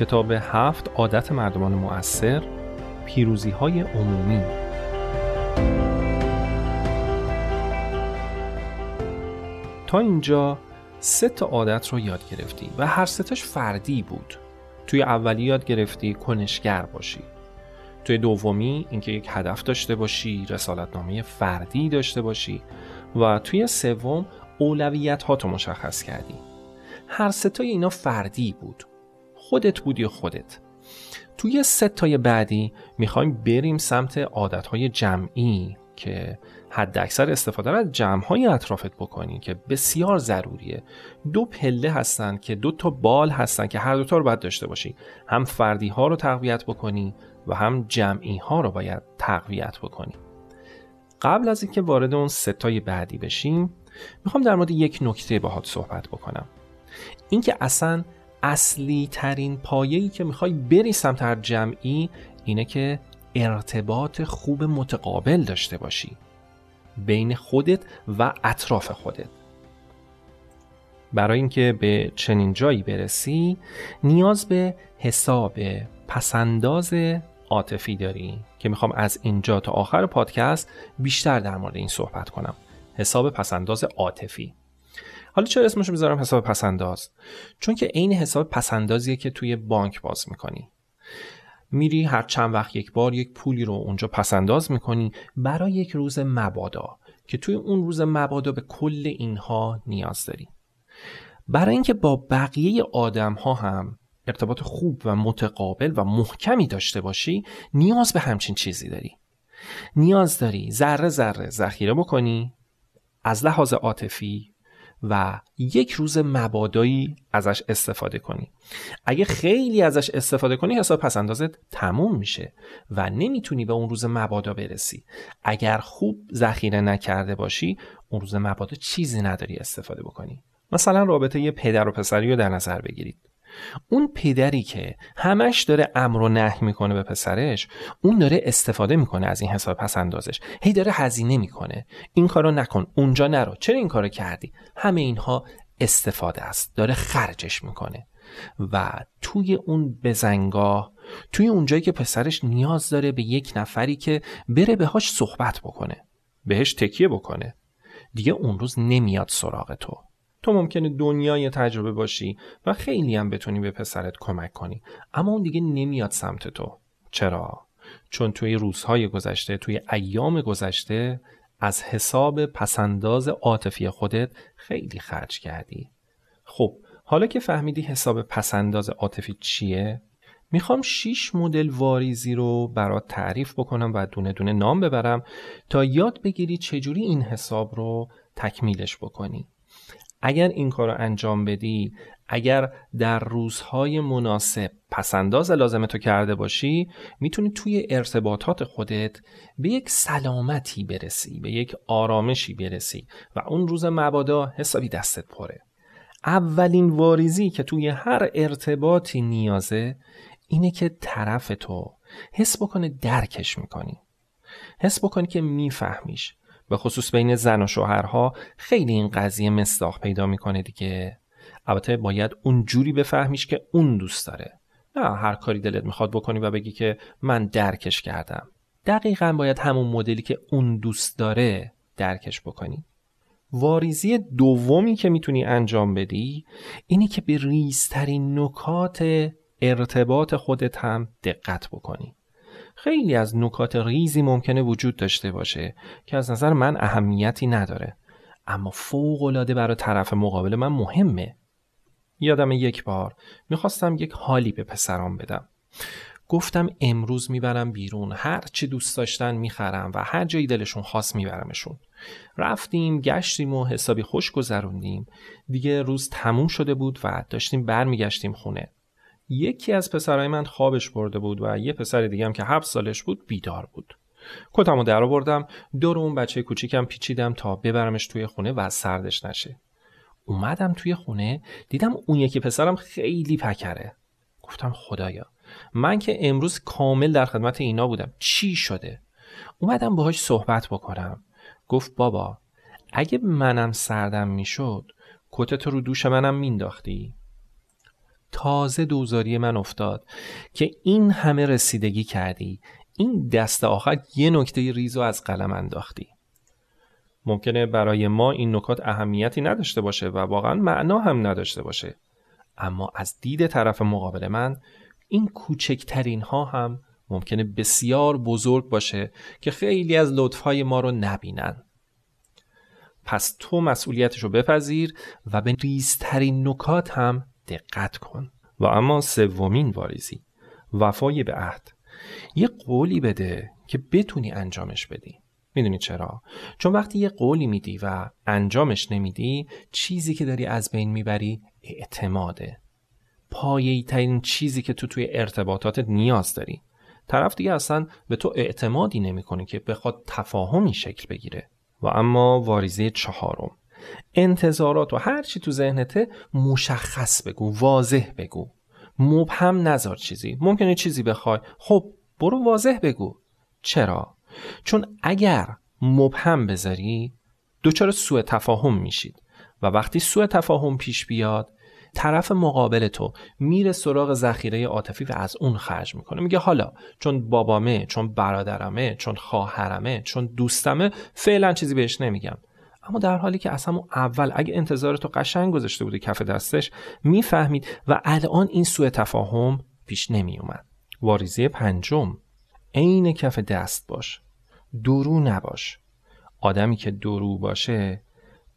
کتاب هفت عادت مردمان مؤثر پیروزی های عمومی. تا اینجا سه تا عادت رو یاد گرفتی و هر ستاش فردی بود. توی اولی یاد گرفتی کنشگر باشی. توی دومی اینکه یک هدف داشته باشی رسالتنامه فردی داشته باشی و توی سوم اولویت ها تو مشخص کردی. هر ستای اینا فردی بود. خودت بودی خودت. توی ستای بعدی می‌خوایم بریم سمت عادتهای جمعی که حد اکثر استفاده از جمعهای اطرافت بکنی که بسیار ضروریه. دو پله هستن که دو تا بال هستن که هر دوتا رو باید داشته باشی. هم فردی ها رو تقویت بکنی و هم جمعی ها رو باید تقویت بکنی. قبل از اینکه وارد اون ستای بعدی بشیم می‌خوام در مورد یک نکته باهات صحبت بکنم. اینکه اصلا اصلی ترین پایه‌ای که می‌خوای بری سمت هر جمعی اینه که ارتباط خوب متقابل داشته باشی. بین خودت و اطراف خودت. برای اینکه به چنین جایی برسی نیاز به حساب پسنداز عاطفی داری که می‌خوام از اینجا تا آخر پادکست بیشتر در مورد این صحبت کنم. حساب پسنداز عاطفی. حالا چرا اسمشو می‌ذارم حساب پسنداز؟ چون که عین حساب پسندازیه که توی بانک باز می‌کنی. میری هر چند وقت یک بار یک پولی رو اونجا پسنداز می‌کنی برای یک روز مبادا که توی اون روز مبادا به کل اینها نیاز داری. برای اینکه با بقیه آدم ها هم ارتباط خوب و متقابل و محکمی داشته باشی نیاز به همچین چیزی داری. نیاز داری ذره ذره ذخیره بکنی از لحاظ عاطفی و یک روز مبادایی ازش استفاده کنی. اگه خیلی ازش استفاده کنی حساب پس اندازت تموم میشه و نمی‌تونی به اون روز مبادا برسی. اگر خوب ذخیره نکرده باشی اون روز مبادا چیزی نداری استفاده بکنی. مثلا رابطه یه پدر و پسری رو در نظر بگیرید. اون پدری که همش داره امر و نه می‌کنه به پسرش اون داره استفاده می‌کنه از این حساب پس اندازش. هی داره هزینه می‌کنه. این کارو نکن. اونجا نرو. چرا این کارو کردی؟ همه اینها استفاده است. داره خرجش می‌کنه. و توی اون بزنگاه توی اونجایی که پسرش نیاز داره به یک نفری که بره بهاش صحبت بکنه. بهش تکیه بکنه. دیگه اون روز نمیاد سراغ تو. تو ممکنه دنیای تجربه باشی و خیلی هم بتونی به پسرت کمک کنی. اما اون دیگه نمیاد سمت تو. چرا؟ چون توی روزهای گذشته توی ایام گذشته از حساب پسنداز عاطفی خودت خیلی خرج کردی. خب حالا که فهمیدی حساب پسنداز عاطفی چیه می‌خوام 6 مدل واریزی رو برات تعریف بکنم و دونه دونه نام ببرم تا یاد بگیری چجوری این حساب رو تکمیلش بکنی. اگر این کار رو انجام بدی اگر در روزهای مناسب پسنداز لازم تو کرده باشی می‌تونی توی ارتباطات خودت به یک سلامتی برسی به یک آرامشی برسی و اون روز مبادا حسابی دستت پره. اولین واریزی که توی هر ارتباطی نیازه اینه که طرف تو حس بکنه درکش می‌کنی. حس بکنی که میفهمیش. به خصوص بین زن و شوهرها خیلی این قضیه مصداق پیدا می‌کنه دیگه. البته باید اون جوری بفهمیش که اون دوست داره. نه هر کاری دلت می‌خواد بکنی و بگی که من درکش کردم. دقیقا باید همون مدلی که اون دوست داره درکش بکنی. واریزی دومی که می‌تونی انجام بدی اینی که به ریزترین نکات ارتباط خودت هم دقت بکنی. خیلی از نکات ریزی ممکنه وجود داشته باشه که از نظر من اهمیتی نداره. اما فوق العاده برای طرف مقابل من مهمه. یادم یک بار می‌خواستم یک حالی به پسرام بدم. گفتم امروز می‌برم بیرون. هر چی دوست داشتن می‌خرم و هر جایی دلشون خواست میبرمشون. رفتیم گشتیم و حسابی خوش گذروندیم. دیگه روز تموم شده بود و داشتیم برمیگشتیم خونه. یکی از پسرای من خوابش برده بود و یه پسر دیگه هم که هفت سالش بود بیدار بود. کتمو در آوردم دور اون بچه کوچیکم پیچیدم تا ببرمش توی خونه و سردش نشه. اومدم توی خونه دیدم اون یکی پسرم خیلی پکره. گفتم خدایا من که امروز کامل در خدمت اینا بودم. چی شده؟ اومدم باهاش صحبت بکنم. گفت بابا اگه منم سردم می‌شد کتت رو دوش منم مینداختی تازه دوزاری من افتاد که این همه رسیدگی کردی. این دست آخر یه نکته ریز از قلم انداختی. ممکنه برای ما این نکات اهمیتی نداشته باشه و واقعا معنا هم نداشته باشه. اما از دید طرف مقابل من این کوچکترین ها هم ممکنه بسیار بزرگ باشه که خیلی از لطفهای ما رو نبینن. پس تو مسئولیتش رو بپذیر و به ریزترین نکات هم دقت کن و اما سومین واریزی وفای به عهد. یه قولی بده که بتونی انجامش بدی. می‌دونی چرا؟ چون وقتی یه قولی میدی و انجامش نمیدی چیزی که داری از بین می‌بری اعتماده. پایهی ترین چیزی که تو توی ارتباطاتت نیاز داری. طرف دیگه اصلا به تو اعتمادی نمی‌کنه که بخواد تفاهمی شکل بگیره. و اما واریزه چهارم. انتظارات و هر چی تو ذهنته مشخص بگو واضح بگو. مبهم نذار چیزی. ممکنه چیزی بخوای. خب برو واضح بگو. چرا؟ چون اگر مبهم بذاری دچار سوء تفاهم میشید. و وقتی سوء تفاهم پیش بیاد طرف مقابل تو میره سراغ ذخیره عاطفی و از اون خرج می‌کنه. میگه حالا چون بابامه چون برادرمه چون خواهرمه چون دوستمه فعلا چیزی بهش نمیگم. اما در حالی که اصلا اول اگه انتظار تو قشنگ گذاشته بوده کف دستش می‌فهمید و الان این سوء تفاهم پیش نمیومد واریزی پنجم عین کف دست باش. درو نباش. آدمی که درو باشه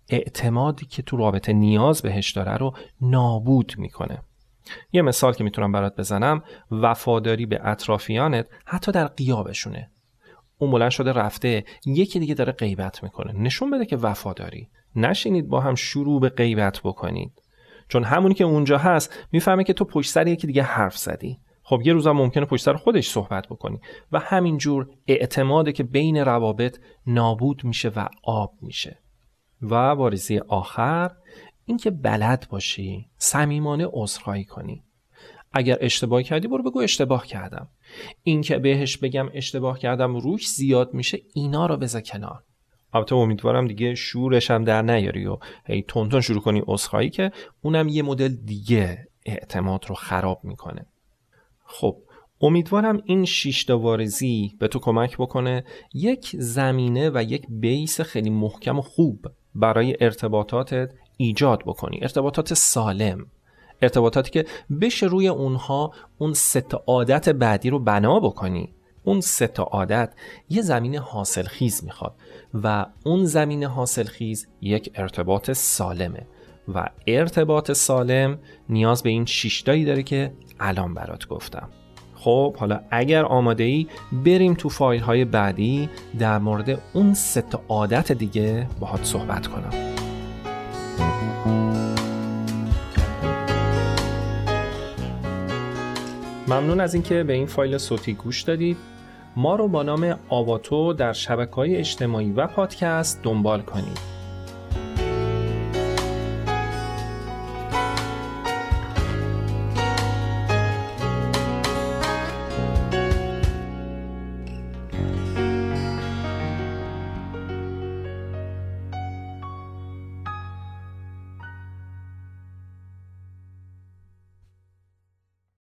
اعتمادی که تو رابطه نیاز بهش داره رو نابود می‌کنه. یه مثال که می‌تونم برات بزنم وفاداری به اطرافیانت حتی در قیابشونه. اون بلند شده رفته. یکی دیگه داره غیبت می‌کنه. نشون بده که وفاداری. نشینید با هم شروع به غیبت بکنید. چون همونی که اونجا هست می‌فهمه که تو پشت سر یکی دیگه حرف زدی. خب یه روزم ممکنه پشت سر خودش صحبت بکنی. و همینجور اعتماده که بین روابط نابود میشه و آب میشه. و واریزی آخر اینکه بلد باشی صمیمانه عذرخواهی کنی. اگر اشتباه کردی برو بگو اشتباه کردم. اینکه بهش بگم اشتباه کردم روش زیاد میشه اینا رو بذار کنار. البته امیدوارم دیگه شورش هم در نیاری و هی تونتون شروع کنی عذرخواهی که اونم یه مدل دیگه اعتماد رو خراب می‌کنه. خب امیدوارم این شیشت وارزی به تو کمک بکنه. یک زمینه و یک بیس خیلی محکم و خوب برای ارتباطاتت ایجاد بکنی. ارتباطات سالم. ارتباطاتی که بشه روی اونها اون ست عادت بعدی رو بنا بکنی. اون سه عادت یه زمین حاصل خیز می‌خواد و اون زمین حاصل خیز یک ارتباط سالمه و ارتباط سالم نیاز به این شیشتایی داره که الان برات گفتم. خب حالا اگر آماده ای بریم تو فایل های بعدی در مورد اون سه عادت دیگه باهات صحبت کنم. ممنون از اینکه به این فایل صوتی گوش دادید. ما رو با نام آواتو در شبکه های اجتماعی و پادکست دنبال کنید.